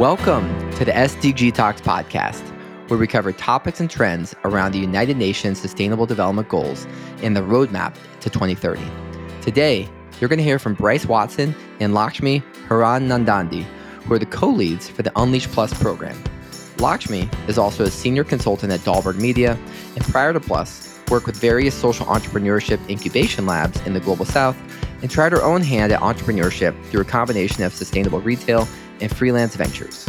Welcome to the SDG Talks podcast, where we cover topics and trends around the United Nations Sustainable Development Goals and the roadmap to 2030. Today, you're going to hear from Bryce Watson and Lakshmi Hiranandani, who are the co leads for the Unleash Plus program. Lakshmi is also a senior consultant at Dalberg Media, and prior to Plus, worked with various social entrepreneurship incubation labs in the Global South and tried her own hand at entrepreneurship through a combination of sustainable retail and freelance ventures.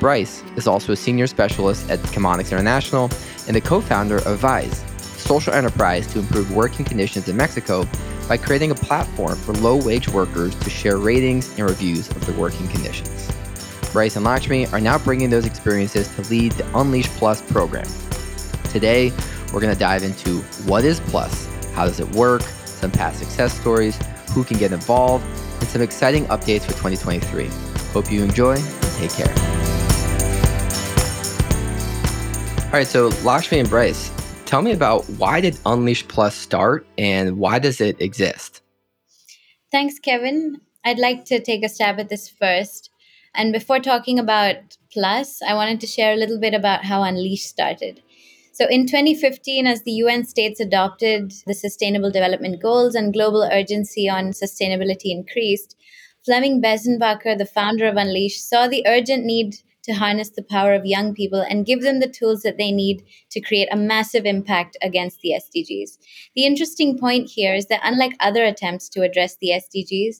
Bryce is also a senior specialist at Chemonics International and the co founder of Vise, social enterprise to improve working conditions in Mexico by creating a platform for low wage workers to share ratings and reviews of their working conditions. Bryce and Lakshmi are now bringing those experiences to lead the Unleash Plus program. Today, we're going to dive into what is Plus, how does it work, some past success stories, who can get involved, and some exciting updates for 2023. Hope you enjoy and take care. All right, so Lakshmi and Bryce, tell me about why did Unleash Plus start and why does it exist? Thanks, Kevin. I'd like to take a stab at this first. And before talking about Plus, I wanted to share a little bit about how Unleash started. So, in 2015, as the UN states adopted the Sustainable Development Goals and global urgency on sustainability increased, Flemming Besenbacher, the founder of Unleash, saw the urgent need to harness the power of young people and give them the tools that they need to create a massive impact against the SDGs. The interesting point here is that, unlike other attempts to address the SDGs,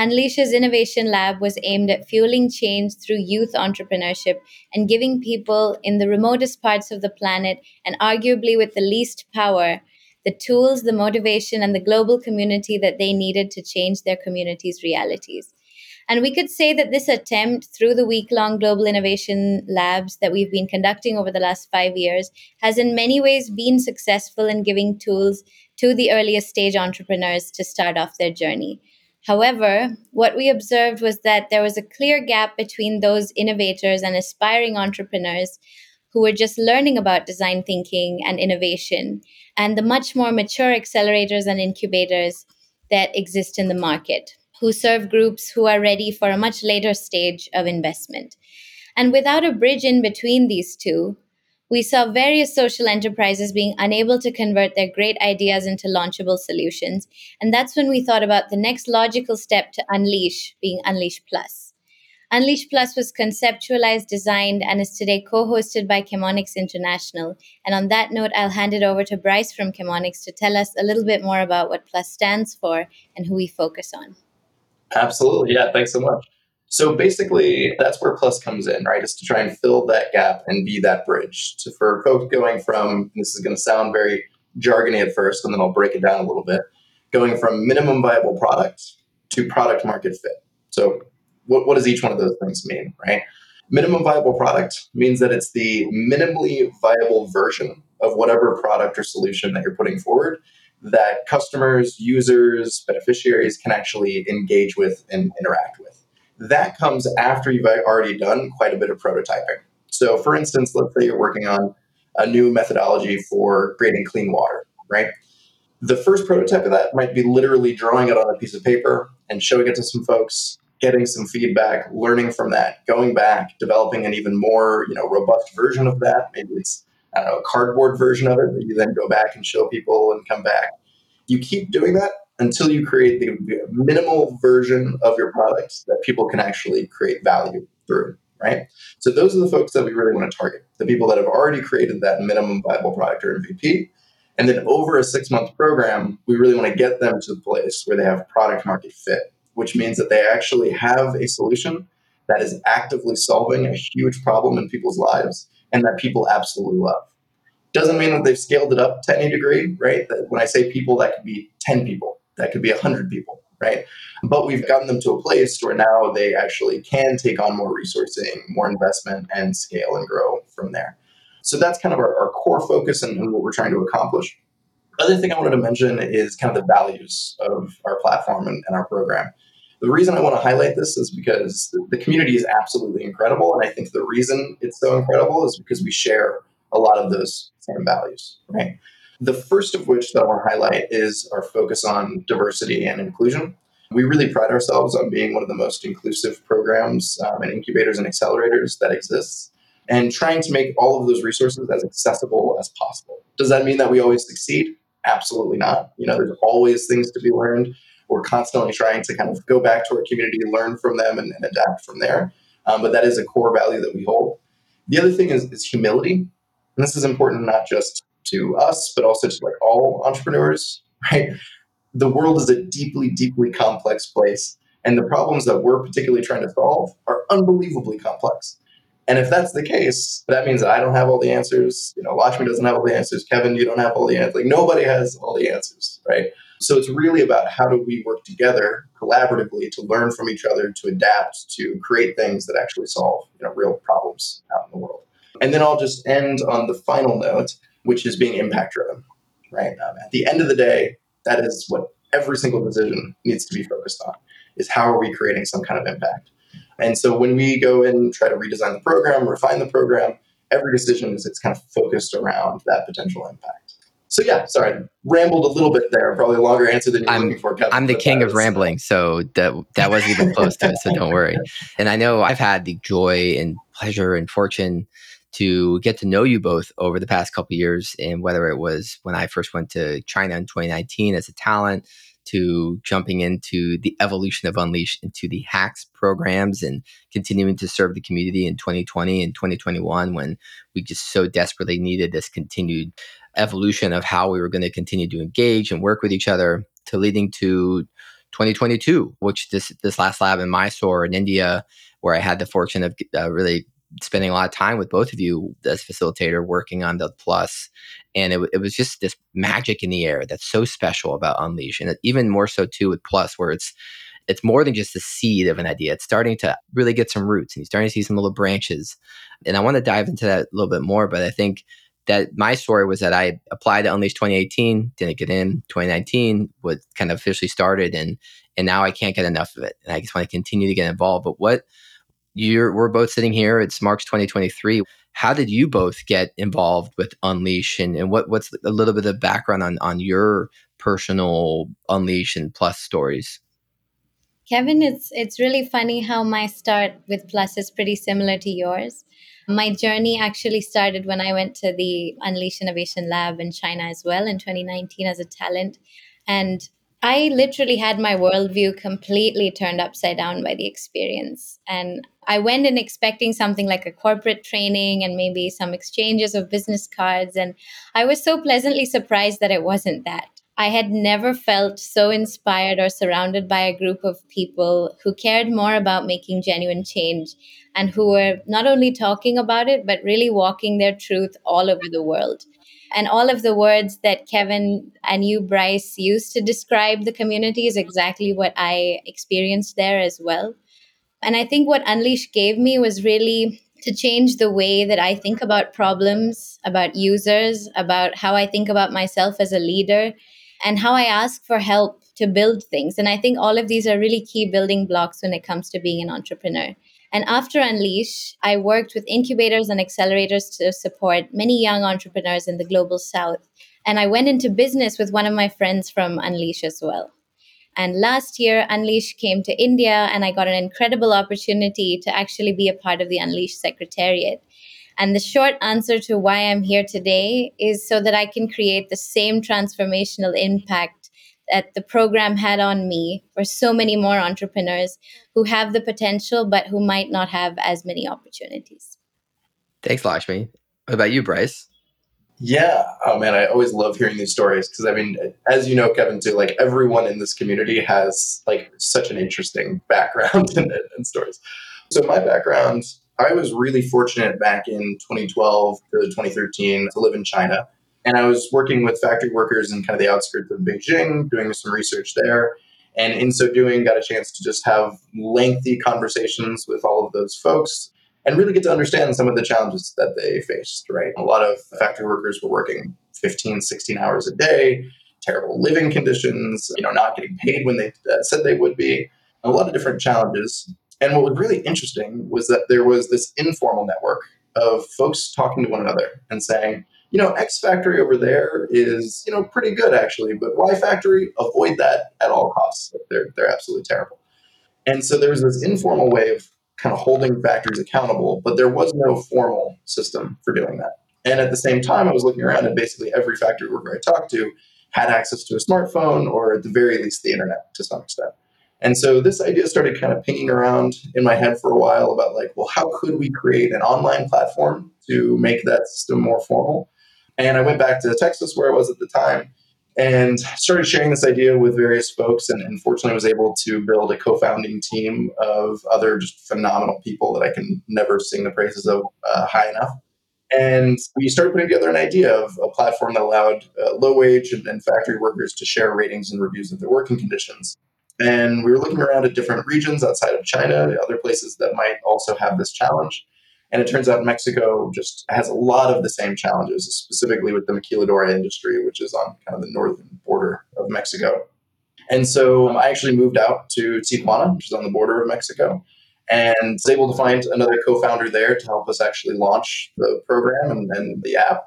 Unleash's Innovation Lab was aimed at fueling change through youth entrepreneurship and giving people in the remotest parts of the planet, and arguably with the least power, the tools, the motivation, and the global community that they needed to change their community's realities. And we could say that this attempt through the week long global innovation labs that we've been conducting over the last five years has in many ways been successful in giving tools to the earliest stage entrepreneurs to start off their journey. However, what we observed was that there was a clear gap between those innovators and aspiring entrepreneurs who were just learning about design thinking and innovation and the much more mature accelerators and incubators that exist in the market, who serve groups who are ready for a much later stage of investment. And without a bridge in between these two, we saw various social enterprises being unable to convert their great ideas into launchable solutions. And that's when we thought about the next logical step to unleash being Unleash Plus. Unleash Plus was conceptualized, designed, and is today co hosted by Chemonics International. And on that note, I'll hand it over to Bryce from Chemonics to tell us a little bit more about what Plus stands for and who we focus on. Absolutely. Yeah. Thanks so much. So basically, that's where Plus comes in, right? Is to try and fill that gap and be that bridge. So for folks going from, this is going to sound very jargony at first, and then I'll break it down a little bit, going from minimum viable product to product market fit. So what, what does each one of those things mean, right? Minimum viable product means that it's the minimally viable version of whatever product or solution that you're putting forward that customers, users, beneficiaries can actually engage with and interact with. That comes after you've already done quite a bit of prototyping. So, for instance, let's say you're working on a new methodology for creating clean water, right? The first prototype of that might be literally drawing it on a piece of paper and showing it to some folks getting some feedback, learning from that, going back, developing an even more you know robust version of that. Maybe it's I don't know a cardboard version of it that you then go back and show people and come back. You keep doing that until you create the minimal version of your product that people can actually create value through. Right. So those are the folks that we really want to target. The people that have already created that minimum viable product or MVP. And then over a six month program, we really want to get them to the place where they have product market fit which means that they actually have a solution that is actively solving a huge problem in people's lives and that people absolutely love. Doesn't mean that they've scaled it up to any degree, right? That when I say people, that could be 10 people, that could be 100 people, right? But we've gotten them to a place where now they actually can take on more resourcing, more investment, and scale and grow from there. So that's kind of our, our core focus and, and what we're trying to accomplish. Other thing I wanted to mention is kind of the values of our platform and, and our program. The reason I want to highlight this is because the community is absolutely incredible. And I think the reason it's so incredible is because we share a lot of those same values, right? The first of which that I want to highlight is our focus on diversity and inclusion. We really pride ourselves on being one of the most inclusive programs um, and incubators and accelerators that exists and trying to make all of those resources as accessible as possible. Does that mean that we always succeed? Absolutely not. You know, there's always things to be learned. We're constantly trying to kind of go back to our community, learn from them, and, and adapt from there. Um, but that is a core value that we hold. The other thing is, is humility. And this is important not just to us, but also to like all entrepreneurs, right? The world is a deeply, deeply complex place. And the problems that we're particularly trying to solve are unbelievably complex. And if that's the case, that means that I don't have all the answers. You know, Lakshmi doesn't have all the answers. Kevin, you don't have all the answers. Like nobody has all the answers, right? So it's really about how do we work together collaboratively to learn from each other, to adapt, to create things that actually solve you know real problems out in the world. And then I'll just end on the final note, which is being impact driven. Right. Um, at the end of the day, that is what every single decision needs to be focused on: is how are we creating some kind of impact. And so when we go in and try to redesign the program, refine the program, every decision is it's kind of focused around that potential impact. So yeah, sorry, rambled a little bit there. Probably a longer answer than you're I'm, looking for. Kevin, I'm the king of rambling, so that that wasn't even close to it. So don't worry. And I know I've had the joy and pleasure and fortune to get to know you both over the past couple years, and whether it was when I first went to China in 2019 as a talent, to jumping into the evolution of Unleash into the hacks programs and continuing to serve the community in 2020 and 2021 when we just so desperately needed this continued evolution of how we were going to continue to engage and work with each other to leading to 2022, which this this last lab in Mysore in India, where I had the fortune of uh, really spending a lot of time with both of you as facilitator working on the plus. And it, it was just this magic in the air that's so special about unleash and even more so too with plus where it's it's more than just the seed of an idea. It's starting to really get some roots and you're starting to see some little branches. And i want to dive into that a little bit more but i think that my story was that i applied to unleash 2018 didn't get in 2019 was kind of officially started and and now i can't get enough of it. And i just want to continue to get involved. But what you're we're both sitting here it's march 2023 how did you both get involved with unleash and, and what what's a little bit of background on on your personal unleash and plus stories? Kevin it's it's really funny how my start with plus is pretty similar to yours. My journey actually started when i went to the unleash innovation lab in china as well in 2019 as a talent. And I literally had my worldview completely turned upside down by the experience. And I went in expecting something like a corporate training and maybe some exchanges of business cards. And I was so pleasantly surprised that it wasn't that. I had never felt so inspired or surrounded by a group of people who cared more about making genuine change and who were not only talking about it, but really walking their truth all over the world. And all of the words that Kevin and you, Bryce, used to describe the community is exactly what I experienced there as well. And I think what Unleash gave me was really to change the way that I think about problems, about users, about how I think about myself as a leader, and how I ask for help to build things. And I think all of these are really key building blocks when it comes to being an entrepreneur. And after Unleash, I worked with incubators and accelerators to support many young entrepreneurs in the global south. And I went into business with one of my friends from Unleash as well. And last year, Unleash came to India, and I got an incredible opportunity to actually be a part of the Unleash Secretariat. And the short answer to why I'm here today is so that I can create the same transformational impact that the program had on me for so many more entrepreneurs who have the potential but who might not have as many opportunities. Thanks, Lakshmi. What about you, Bryce? Yeah. Oh man, I always love hearing these stories because I mean, as you know, Kevin, too, like everyone in this community has like such an interesting background and, and stories. So my background, I was really fortunate back in 2012 to 2013 to live in China. And I was working with factory workers in kind of the outskirts of Beijing, doing some research there. And in so doing, got a chance to just have lengthy conversations with all of those folks and really get to understand some of the challenges that they faced, right? A lot of factory workers were working 15, 16 hours a day, terrible living conditions, you know, not getting paid when they uh, said they would be, a lot of different challenges. And what was really interesting was that there was this informal network of folks talking to one another and saying, you know, X factory over there is, you know, pretty good actually, but Y factory, avoid that at all costs. They're, they're absolutely terrible. And so there was this informal way of kind of holding factories accountable, but there was no formal system for doing that. And at the same time, I was looking around and basically every factory worker I talked to had access to a smartphone or at the very least the internet to some extent. And so this idea started kind of pinging around in my head for a while about like, well, how could we create an online platform to make that system more formal? And I went back to Texas where I was at the time and started sharing this idea with various folks and, and fortunately was able to build a co-founding team of other just phenomenal people that I can never sing the praises of uh, high enough. And we started putting together an idea of a platform that allowed uh, low wage and, and factory workers to share ratings and reviews of their working conditions. And we were looking around at different regions outside of China, other places that might also have this challenge. And it turns out Mexico just has a lot of the same challenges, specifically with the maquiladora industry, which is on kind of the northern border of Mexico. And so um, I actually moved out to Tijuana, which is on the border of Mexico, and was able to find another co-founder there to help us actually launch the program and, and the app.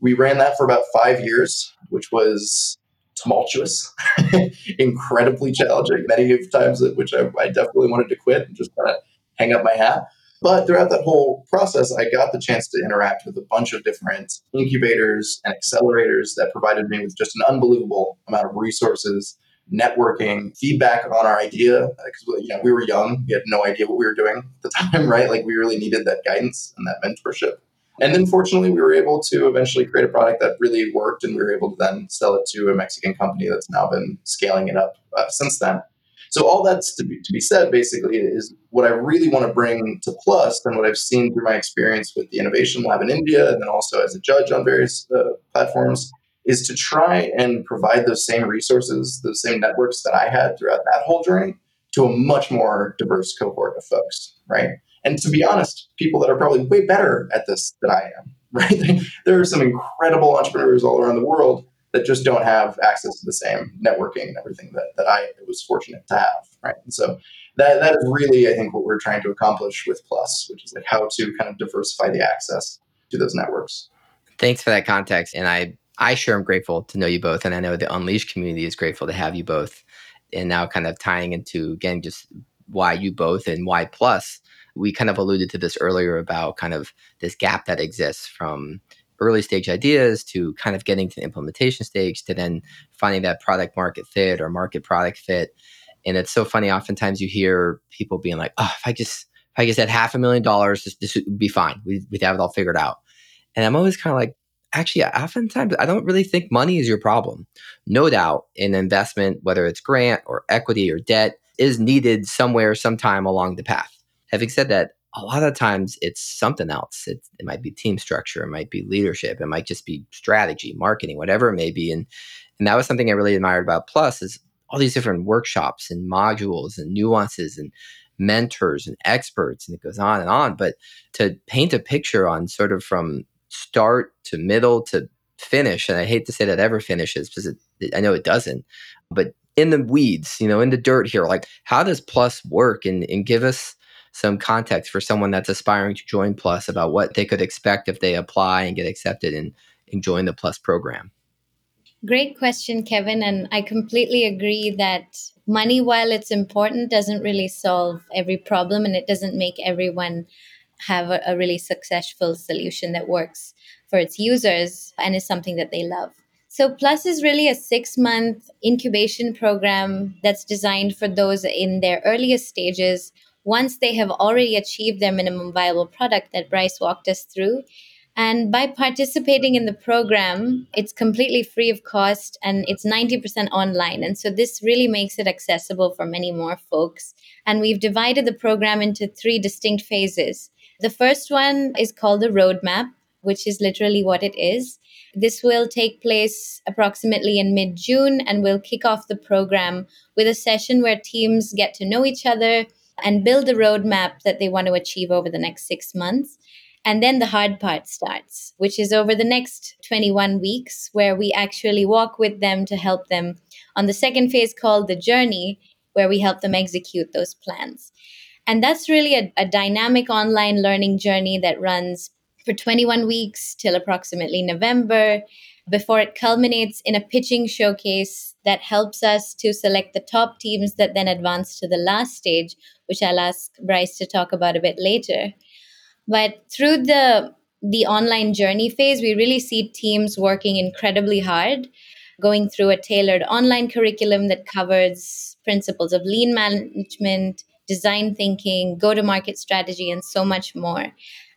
We ran that for about five years, which was tumultuous, incredibly challenging, many of times which I, I definitely wanted to quit and just kind of hang up my hat. But throughout that whole process, I got the chance to interact with a bunch of different incubators and accelerators that provided me with just an unbelievable amount of resources, networking, feedback on our idea. Because you know we were young, we had no idea what we were doing at the time, right? Like we really needed that guidance and that mentorship. And then fortunately, we were able to eventually create a product that really worked, and we were able to then sell it to a Mexican company that's now been scaling it up uh, since then. So all that's to be, to be said, basically, is what I really want to bring to Plus and what I've seen through my experience with the Innovation Lab in India, and then also as a judge on various uh, platforms, is to try and provide those same resources, those same networks that I had throughout that whole journey to a much more diverse cohort of folks, right? And to be honest, people that are probably way better at this than I am, right? there are some incredible entrepreneurs all around the world that just don't have access to the same networking and everything that, that I was fortunate to have, right? And so that, that is really, I think, what we're trying to accomplish with Plus, which is like how to kind of diversify the access to those networks. Thanks for that context. And I, I sure am grateful to know you both. And I know the Unleashed community is grateful to have you both. And now kind of tying into, again, just why you both and why Plus. We kind of alluded to this earlier about kind of this gap that exists from early stage ideas to kind of getting to the implementation stage to then finding that product market fit or market product fit. And it's so funny. Oftentimes you hear people being like, "Oh, if I just if I just had half a million dollars, this, this would be fine. We, we'd have it all figured out." And I'm always kind of like, actually, oftentimes I don't really think money is your problem. No doubt, an investment, whether it's grant or equity or debt, is needed somewhere, sometime along the path. Having said that, a lot of times it's something else. It, it might be team structure, it might be leadership, it might just be strategy, marketing, whatever it may be. And and that was something I really admired about Plus is all these different workshops and modules and nuances and mentors and experts, and it goes on and on. But to paint a picture on sort of from start to middle to finish, and I hate to say that ever finishes because it, I know it doesn't, but in the weeds, you know, in the dirt here, like how does Plus work and, and give us some context for someone that's aspiring to join Plus about what they could expect if they apply and get accepted and, and join the Plus program? Great question, Kevin. And I completely agree that money, while it's important, doesn't really solve every problem and it doesn't make everyone have a, a really successful solution that works for its users and is something that they love. So, Plus is really a six month incubation program that's designed for those in their earliest stages once they have already achieved their minimum viable product that Bryce walked us through. And by participating in the program, it's completely free of cost and it's 90% online. And so this really makes it accessible for many more folks. And we've divided the program into three distinct phases. The first one is called the roadmap, which is literally what it is. This will take place approximately in mid June and we'll kick off the program with a session where teams get to know each other and build a roadmap that they want to achieve over the next six months. And then the hard part starts, which is over the next 21 weeks, where we actually walk with them to help them on the second phase called the journey, where we help them execute those plans. And that's really a, a dynamic online learning journey that runs for 21 weeks till approximately November before it culminates in a pitching showcase that helps us to select the top teams that then advance to the last stage, which I'll ask Bryce to talk about a bit later. But through the the online journey phase, we really see teams working incredibly hard, going through a tailored online curriculum that covers principles of lean management, design thinking, go to market strategy, and so much more.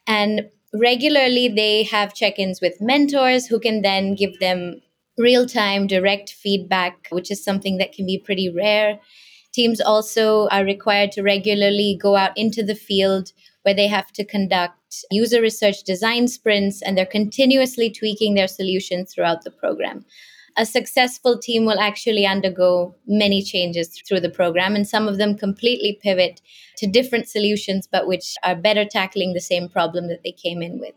And regularly they have check-ins with mentors who can then give them real-time direct feedback which is something that can be pretty rare. Teams also are required to regularly go out into the field where they have to conduct user research design sprints and they're continuously tweaking their solutions throughout the program a successful team will actually undergo many changes through the program, and some of them completely pivot to different solutions, but which are better tackling the same problem that they came in with.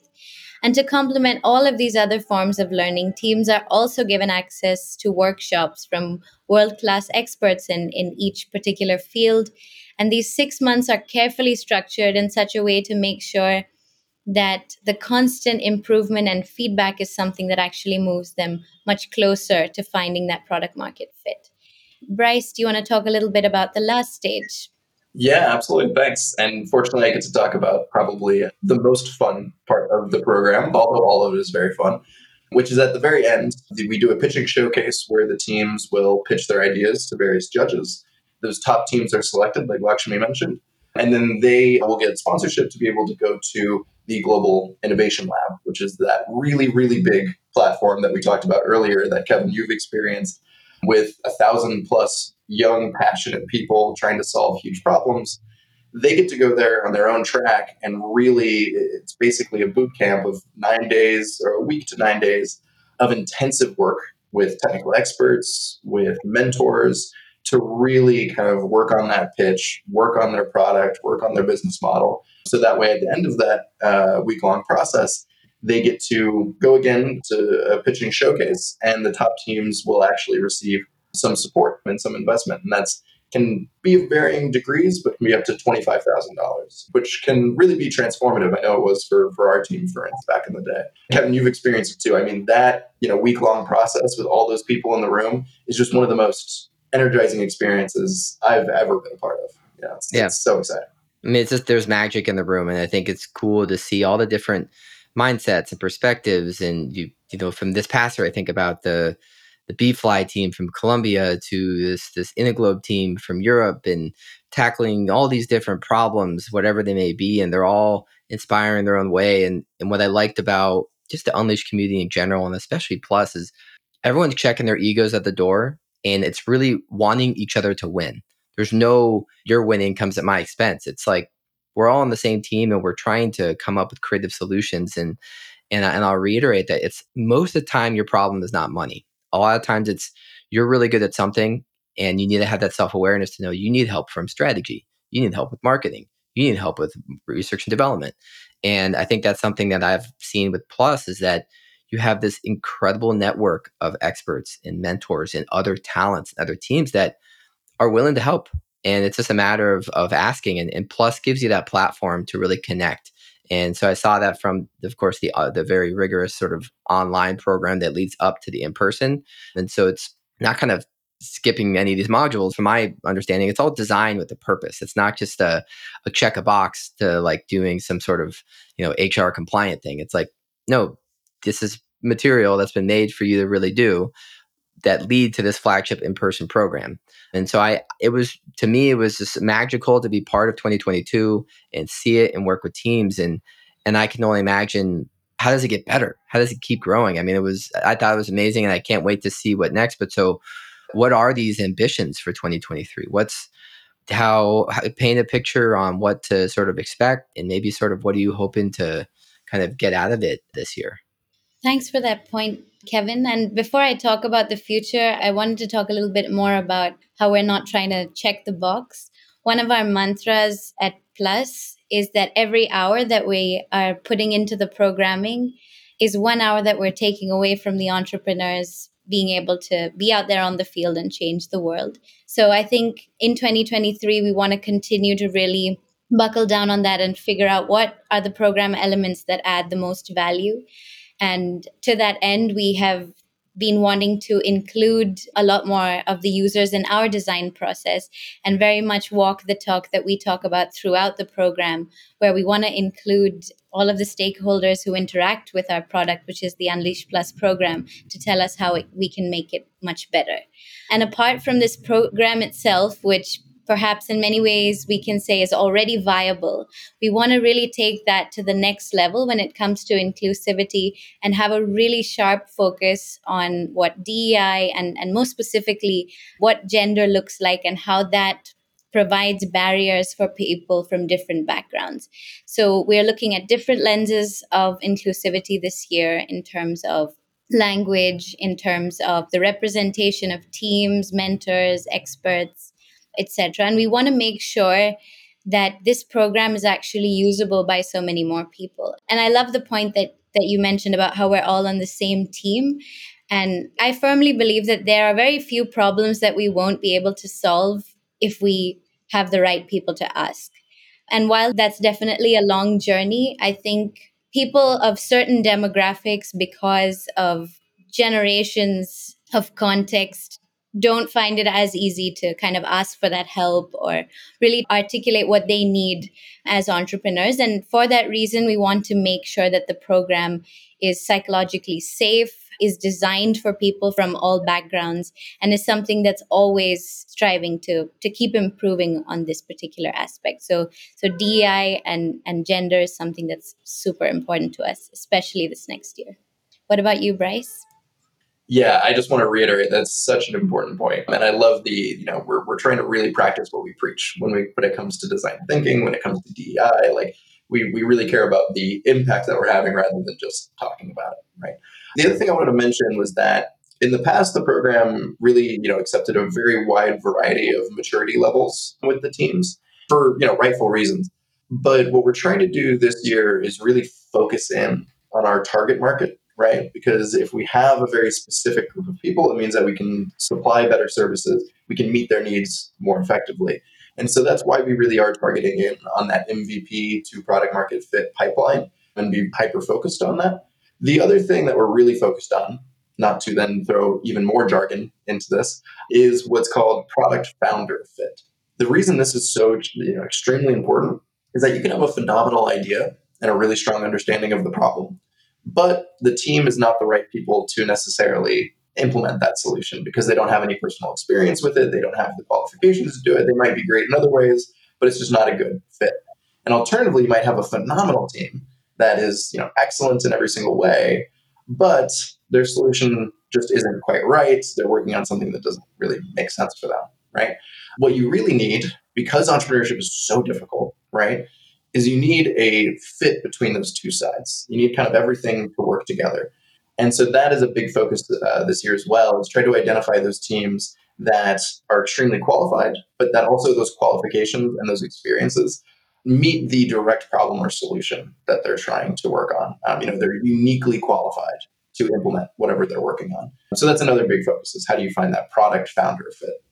And to complement all of these other forms of learning, teams are also given access to workshops from world class experts in, in each particular field. And these six months are carefully structured in such a way to make sure that the constant improvement and feedback is something that actually moves them much closer to finding that product market fit. Bryce, do you want to talk a little bit about the last stage? Yeah, absolutely. Thanks. And fortunately, I get to talk about probably the most fun part of the program, although all of it is very fun, which is at the very end, we do a pitching showcase where the teams will pitch their ideas to various judges. Those top teams are selected, like Lakshmi mentioned, and then they will get sponsorship to be able to go to the Global Innovation Lab, which is that really, really big platform that we talked about earlier that Kevin, you've experienced with a thousand plus young, passionate people trying to solve huge problems. They get to go there on their own track and really, it's basically a boot camp of nine days or a week to nine days of intensive work with technical experts, with mentors, to really kind of work on that pitch, work on their product, work on their business model. So that way, at the end of that uh, week long process, they get to go again to a pitching showcase, and the top teams will actually receive some support and some investment. And that's can be of varying degrees, but can be up to $25,000, which can really be transformative. I know it was for, for our team, for instance, back in the day. Kevin, you've experienced it too. I mean, that, you know, week long process with all those people in the room is just one of the most energizing experiences I've ever been a part of. Yeah, it's, yeah. it's so exciting. I mean, it's just there's magic in the room, and I think it's cool to see all the different mindsets and perspectives. And you, you know, from this passer, I think about the the B-Fly team from Colombia to this this Inaglobe team from Europe, and tackling all these different problems, whatever they may be, and they're all inspiring their own way. And and what I liked about just the Unleash community in general, and especially Plus, is everyone's checking their egos at the door and it's really wanting each other to win. There's no your winning comes at my expense. It's like we're all on the same team and we're trying to come up with creative solutions and and and I'll reiterate that it's most of the time your problem is not money. A lot of times it's you're really good at something and you need to have that self-awareness to know you need help from strategy. You need help with marketing. You need help with research and development. And I think that's something that I've seen with Plus is that you have this incredible network of experts and mentors and other talents and other teams that are willing to help. And it's just a matter of, of asking. And, and Plus gives you that platform to really connect. And so I saw that from, of course, the uh, the very rigorous sort of online program that leads up to the in person. And so it's not kind of skipping any of these modules. From my understanding, it's all designed with a purpose. It's not just a, a check a box to like doing some sort of you know HR compliant thing. It's like no, this is material that's been made for you to really do that lead to this flagship in-person program. And so I it was to me it was just magical to be part of 2022 and see it and work with teams and and I can only imagine how does it get better? How does it keep growing? I mean it was I thought it was amazing and I can't wait to see what next but so what are these ambitions for 2023? What's how, how paint a picture on what to sort of expect and maybe sort of what are you hoping to kind of get out of it this year? Thanks for that point, Kevin. And before I talk about the future, I wanted to talk a little bit more about how we're not trying to check the box. One of our mantras at Plus is that every hour that we are putting into the programming is one hour that we're taking away from the entrepreneurs being able to be out there on the field and change the world. So I think in 2023, we want to continue to really buckle down on that and figure out what are the program elements that add the most value. And to that end, we have been wanting to include a lot more of the users in our design process and very much walk the talk that we talk about throughout the program, where we want to include all of the stakeholders who interact with our product, which is the Unleash Plus program, to tell us how it, we can make it much better. And apart from this program itself, which perhaps in many ways we can say is already viable. We want to really take that to the next level when it comes to inclusivity and have a really sharp focus on what DEI and, and most specifically what gender looks like and how that provides barriers for people from different backgrounds. So we're looking at different lenses of inclusivity this year in terms of language, in terms of the representation of teams, mentors, experts, etc. And we want to make sure that this program is actually usable by so many more people. And I love the point that that you mentioned about how we're all on the same team. And I firmly believe that there are very few problems that we won't be able to solve if we have the right people to ask. And while that's definitely a long journey, I think people of certain demographics, because of generations of context, don't find it as easy to kind of ask for that help or really articulate what they need as entrepreneurs. And for that reason, we want to make sure that the program is psychologically safe, is designed for people from all backgrounds, and is something that's always striving to to keep improving on this particular aspect. So so DEI and and gender is something that's super important to us, especially this next year. What about you, Bryce? Yeah, I just want to reiterate that's such an important point. And I love the, you know, we're, we're trying to really practice what we preach when we when it comes to design thinking, when it comes to DEI, like we, we really care about the impact that we're having rather than just talking about it, right? The other thing I wanted to mention was that in the past, the program really, you know, accepted a very wide variety of maturity levels with the teams for, you know, rightful reasons. But what we're trying to do this year is really focus in on our target market right? Because if we have a very specific group of people, it means that we can supply better services, we can meet their needs more effectively. And so that's why we really are targeting in on that MVP to product market fit pipeline and be hyper focused on that. The other thing that we're really focused on, not to then throw even more jargon into this, is what's called product founder fit. The reason this is so you know, extremely important is that you can have a phenomenal idea and a really strong understanding of the problem but the team is not the right people to necessarily implement that solution because they don't have any personal experience with it. They don't have the qualifications to do it. They might be great in other ways, but it's just not a good fit. And alternatively, you might have a phenomenal team that is, you know, excellent in every single way, but their solution just isn't quite right. They're working on something that doesn't really make sense for them, right? What you really need, because entrepreneurship is so difficult, right, is you need a fit between those two sides. You need kind of everything to work together. And so that is a big focus uh, this year as well, is try to identify those teams that are extremely qualified, but that also those qualifications and those experiences meet the direct problem or solution that they're trying to work on. Um, you know, they're uniquely qualified to implement whatever they're working on. So that's another big focus is how do you find that product founder fit?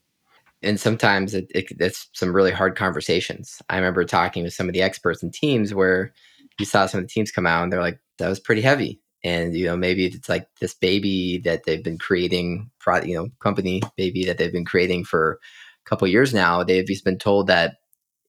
And sometimes it, it, it's some really hard conversations. I remember talking with some of the experts and teams where you saw some of the teams come out and they're like, that was pretty heavy. And, you know, maybe it's like this baby that they've been creating, you know, company baby that they've been creating for a couple years now. They've just been told that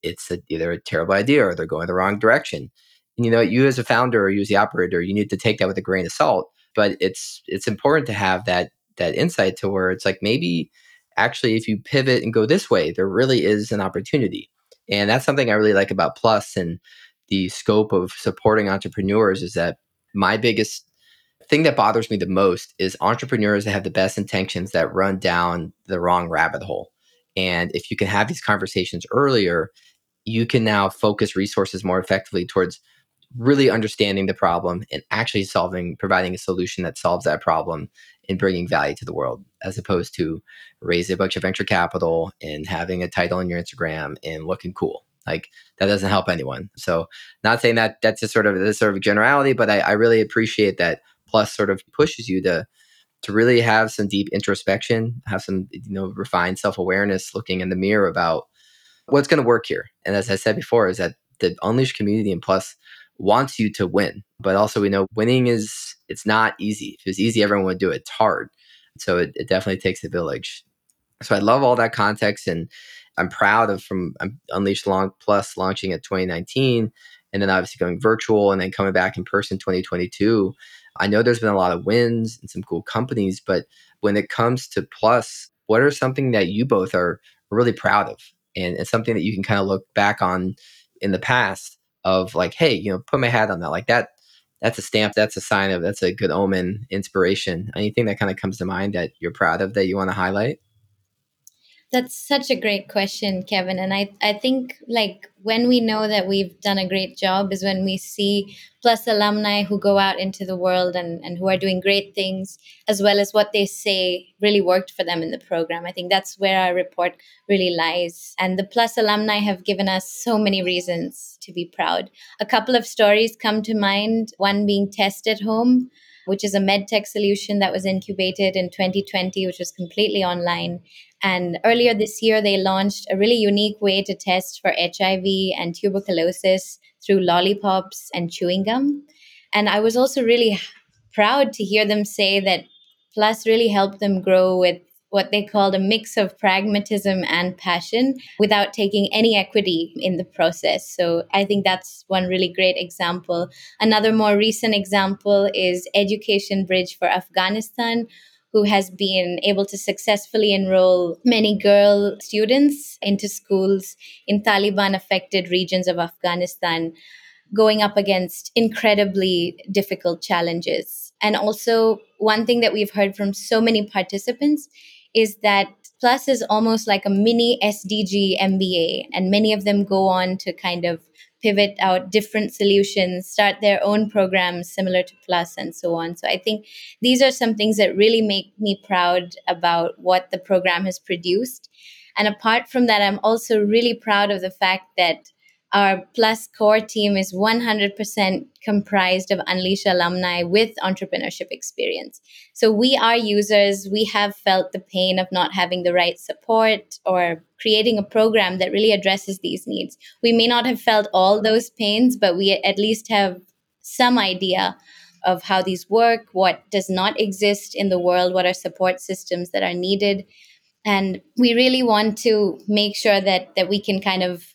it's a, either a terrible idea or they're going the wrong direction. And, you know, you as a founder or you as the operator, you need to take that with a grain of salt. But it's it's important to have that that insight to where it's like maybe – actually, if you pivot and go this way, there really is an opportunity. And that's something I really like about Plus and the scope of supporting entrepreneurs is that my biggest thing that bothers me the most is entrepreneurs that have the best intentions that run down the wrong rabbit hole. And if you can have these conversations earlier, you can now focus resources more effectively towards really understanding the problem and actually solving, providing a solution that solves that problem and bringing value to the world, as opposed to raising a bunch of venture capital and having a title on your Instagram and looking cool. Like that doesn't help anyone. So, not saying that that's just sort of this sort of generality, but I, I really appreciate that. Plus, sort of pushes you to to really have some deep introspection, have some you know refined self awareness, looking in the mirror about what's going to work here. And as I said before, is that the Unleash community and Plus wants you to win, but also we know winning is it's not easy. If it was easy, everyone would do it. It's hard. So it, it definitely takes a village. So I love all that context and I'm proud of from um, Unleashed Long Plus launching at 2019 and then obviously going virtual and then coming back in person 2022. I know there's been a lot of wins and some cool companies, but when it comes to Plus, what are something that you both are really proud of and, and something that you can kind of look back on in the past of like, hey, you know, put my hat on that. Like that, that's a stamp. That's a sign of that's a good omen, inspiration. Anything that kind of comes to mind that you're proud of that you want to highlight? That's such a great question, Kevin. And I, I think like when we know that we've done a great job is when we see plus alumni who go out into the world and, and who are doing great things, as well as what they say really worked for them in the program. I think that's where our report really lies. And the plus alumni have given us so many reasons to be proud. A couple of stories come to mind, one being Test at Home which is a medtech solution that was incubated in 2020, which was completely online. And earlier this year, they launched a really unique way to test for HIV and tuberculosis through lollipops and chewing gum. And I was also really proud to hear them say that Plus really helped them grow with what they called a mix of pragmatism and passion without taking any equity in the process. So I think that's one really great example. Another more recent example is Education Bridge for Afghanistan. Who has been able to successfully enroll many girl students into schools in Taliban affected regions of Afghanistan, going up against incredibly difficult challenges. And also, one thing that we've heard from so many participants is that Plus is almost like a mini SDG MBA, and many of them go on to kind of pivot out different solutions, start their own programs similar to Plus, and so on. So I think these are some things that really make me proud about what the program has produced. And apart from that, I'm also really proud of the fact that our Plus core team is 100% comprised of Unleash alumni with entrepreneurship experience. So we are users. We have felt the pain of not having the right support or creating a program that really addresses these needs. We may not have felt all those pains, but we at least have some idea of how these work, what does not exist in the world, what are support systems that are needed. And we really want to make sure that that we can kind of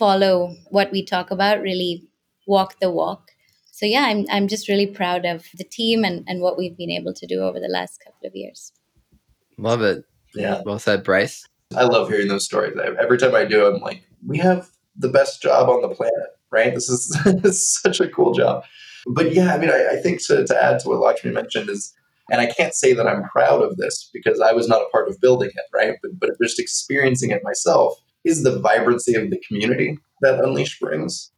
follow what we talk about, really walk the walk. So yeah, I'm I'm just really proud of the team and, and what we've been able to do over the last couple of years. Love it. Yeah. Well said, Bryce. I love hearing those stories. Every time I do, I'm like, we have the best job on the planet, right? This is, this is such a cool job. But yeah, I mean, I, I think to, to add to what Lakshmi mentioned is, and I can't say that I'm proud of this because I was not a part of building it, right? But, but just experiencing it myself is the vibrancy of the community that Unleash brings.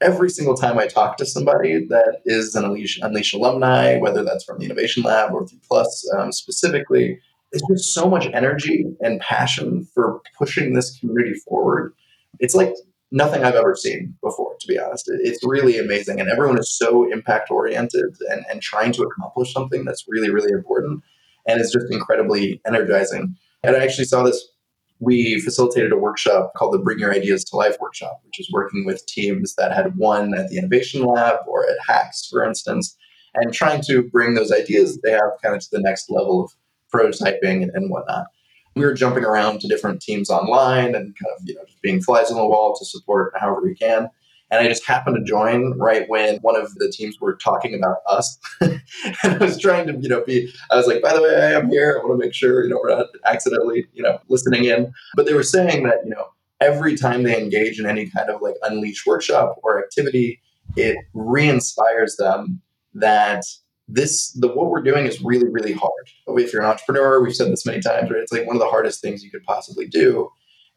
Every single time I talk to somebody that is an Unleash, Unleash alumni, whether that's from the Innovation Lab or through Plus um, specifically, there's just so much energy and passion for pushing this community forward. It's like nothing I've ever seen before, to be honest. It's really amazing. And everyone is so impact oriented and, and trying to accomplish something that's really, really important. And it's just incredibly energizing. And I actually saw this we facilitated a workshop called the Bring Your Ideas to Life workshop, which is working with teams that had won at the Innovation Lab or at Hacks, for instance, and trying to bring those ideas that they have kind of to the next level of prototyping and, and whatnot. We were jumping around to different teams online and kind of, you know, just being flies on the wall to support however we can. And I just happened to join right when one of the teams were talking about us. and I was trying to, you know, be, I was like, by the way, I am here. I want to make sure, you know, we're not accidentally, you know, listening in. But they were saying that, you know, every time they engage in any kind of like unleash workshop or activity, it re-inspires them that this the what we're doing is really really hard if you're an entrepreneur we've said this many times right it's like one of the hardest things you could possibly do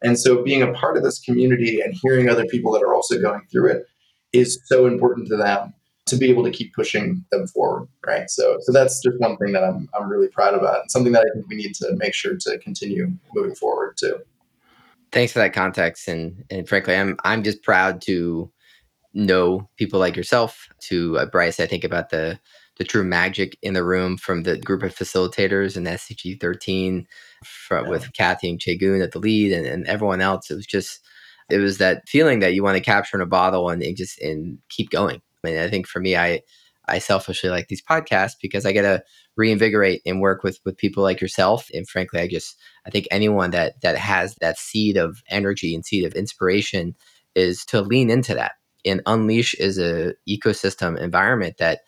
and so being a part of this community and hearing other people that are also going through it is so important to them to be able to keep pushing them forward, right? So, so that's just one thing that I'm, I'm really proud about and something that I think we need to make sure to continue moving forward too. Thanks for that context. And, and frankly, I'm, I'm just proud to know people like yourself to uh, Bryce. I think about the, the true magic in the room from the group of facilitators and SDG 13 from, yeah. with Kathy and Chagoon at the lead and, and everyone else. It was just it was that feeling that you want to capture in a bottle and, and just and keep going. I mean, I think for me, I I selfishly like these podcasts because I get to reinvigorate and work with with people like yourself. And frankly, I just I think anyone that that has that seed of energy and seed of inspiration is to lean into that. And Unleash is a ecosystem environment that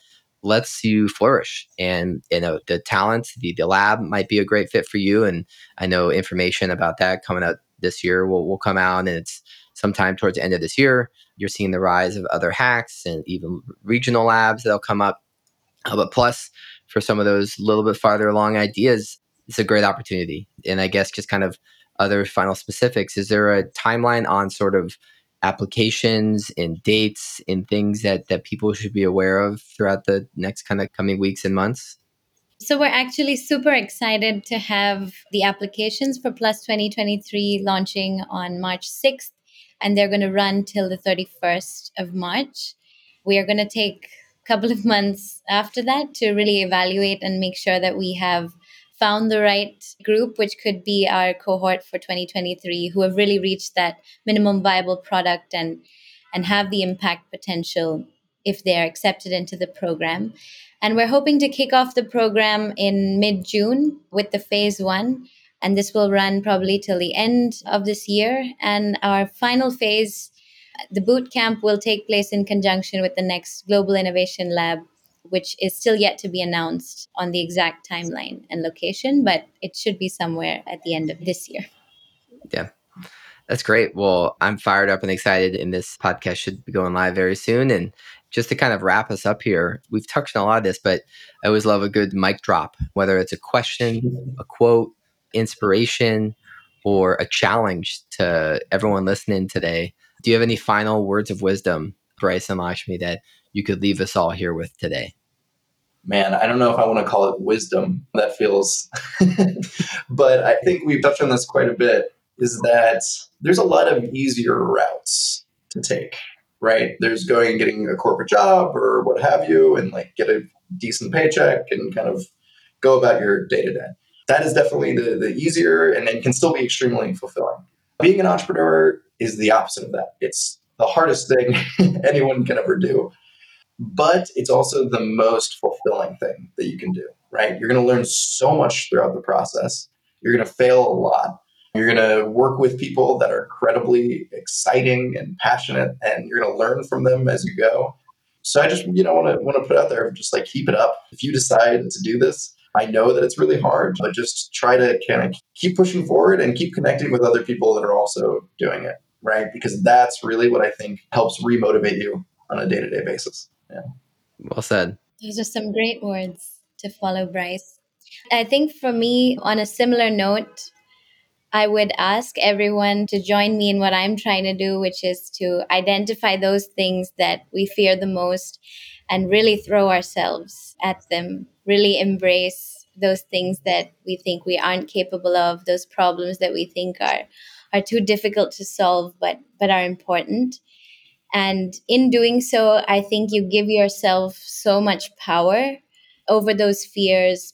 lets you flourish. And you know the talent, the the lab might be a great fit for you. And I know information about that coming out this year will will come out, and it's sometime towards the end of this year. You're seeing the rise of other hacks and even regional labs that'll come up. Uh, but plus, for some of those little bit farther along ideas, it's a great opportunity. And I guess just kind of other final specifics, is there a timeline on sort of applications and dates and things that, that people should be aware of throughout the next kind of coming weeks and months? So we're actually super excited to have the applications for Plus 2023 launching on March 6th, and they're going to run till the 31st of March. We are going to take a couple of months after that to really evaluate and make sure that we have found the right group, which could be our cohort for 2023, who have really reached that minimum viable product and and have the impact potential if they're accepted into the program. And we're hoping to kick off the program in mid June with the phase one. And this will run probably till the end of this year. And our final phase, the boot camp, will take place in conjunction with the next Global Innovation Lab which is still yet to be announced on the exact timeline and location, but it should be somewhere at the end of this year. Yeah. That's great. Well, I'm fired up and excited, and this podcast should be going live very soon. And just to kind of wrap us up here, we've touched on a lot of this, but I always love a good mic drop, whether it's a question, a quote, inspiration, or a challenge to everyone listening today. Do you have any final words of wisdom, Bryce and Lakshmi, that you could leave us all here with today? Man, I don't know if I want to call it wisdom. That feels, but I think we've touched on this quite a bit. Is that there's a lot of easier routes to take, right? There's going and getting a corporate job or what have you, and like get a decent paycheck and kind of go about your day to day. That is definitely the, the easier and then can still be extremely fulfilling. Being an entrepreneur is the opposite of that. It's the hardest thing anyone can ever do but it's also the most fulfilling thing that you can do, right? You're going to learn so much throughout the process. You're going to fail a lot. You're going to work with people that are incredibly exciting and passionate, and you're going to learn from them as you go. So I just, you know, want to want to put out there, just like keep it up. If you decide to do this, I know that it's really hard, but just try to kind of keep pushing forward and keep connecting with other people that are also doing it, right? Because that's really what I think helps remotivate you on a day to day basis. Yeah. Well said. Those are some great words to follow, Bryce. I think for me, on a similar note, I would ask everyone to join me in what I'm trying to do, which is to identify those things that we fear the most and really throw ourselves at them, really embrace those things that we think we aren't capable of, those problems that we think are are too difficult to solve but but are important and in doing so, I think you give yourself so much power over those fears.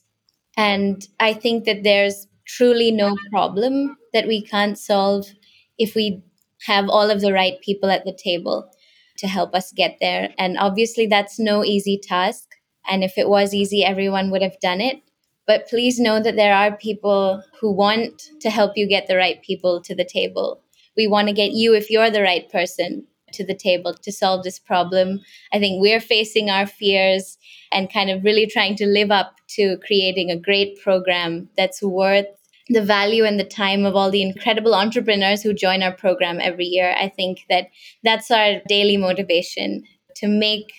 And I think that there's truly no problem that we can't solve if we have all of the right people at the table to help us get there. And obviously, that's no easy task. And if it was easy, everyone would have done it. But please know that there are people who want to help you get the right people to the table. We want to get you, if you're the right person, to the table to solve this problem. I think we're facing our fears and kind of really trying to live up to creating a great program that's worth the value and the time of all the incredible entrepreneurs who join our program every year. I think that that's our daily motivation to make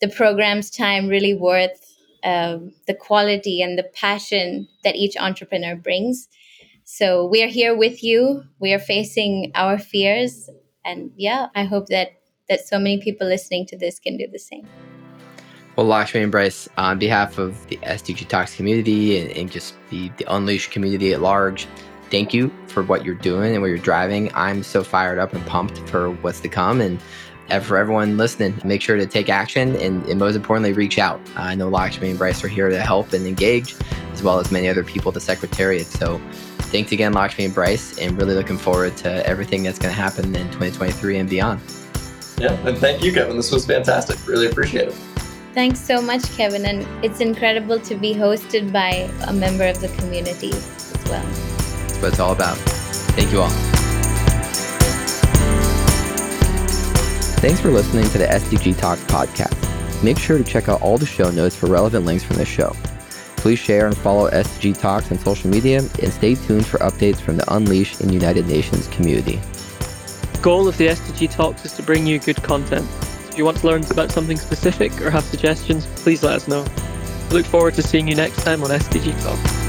the program's time really worth uh, the quality and the passion that each entrepreneur brings. So we are here with you. We are facing our fears and yeah i hope that that so many people listening to this can do the same well lakshmi and bryce on behalf of the sdg talks community and, and just the, the unleashed community at large thank you for what you're doing and what you're driving i'm so fired up and pumped for what's to come and for everyone listening, make sure to take action and, and most importantly, reach out. I know Lakshmi and Bryce are here to help and engage, as well as many other people at the Secretariat. So thanks again, Lakshmi and Bryce, and really looking forward to everything that's going to happen in 2023 and beyond. Yeah, and thank you, Kevin. This was fantastic. Really appreciate it. Thanks so much, Kevin. And it's incredible to be hosted by a member of the community as well. That's what it's all about. Thank you all. Thanks for listening to the SDG Talks podcast. Make sure to check out all the show notes for relevant links from this show. Please share and follow SDG Talks on social media and stay tuned for updates from the Unleash and United Nations community. Goal of the SDG Talks is to bring you good content. If you want to learn about something specific or have suggestions, please let us know. We look forward to seeing you next time on SDG Talks.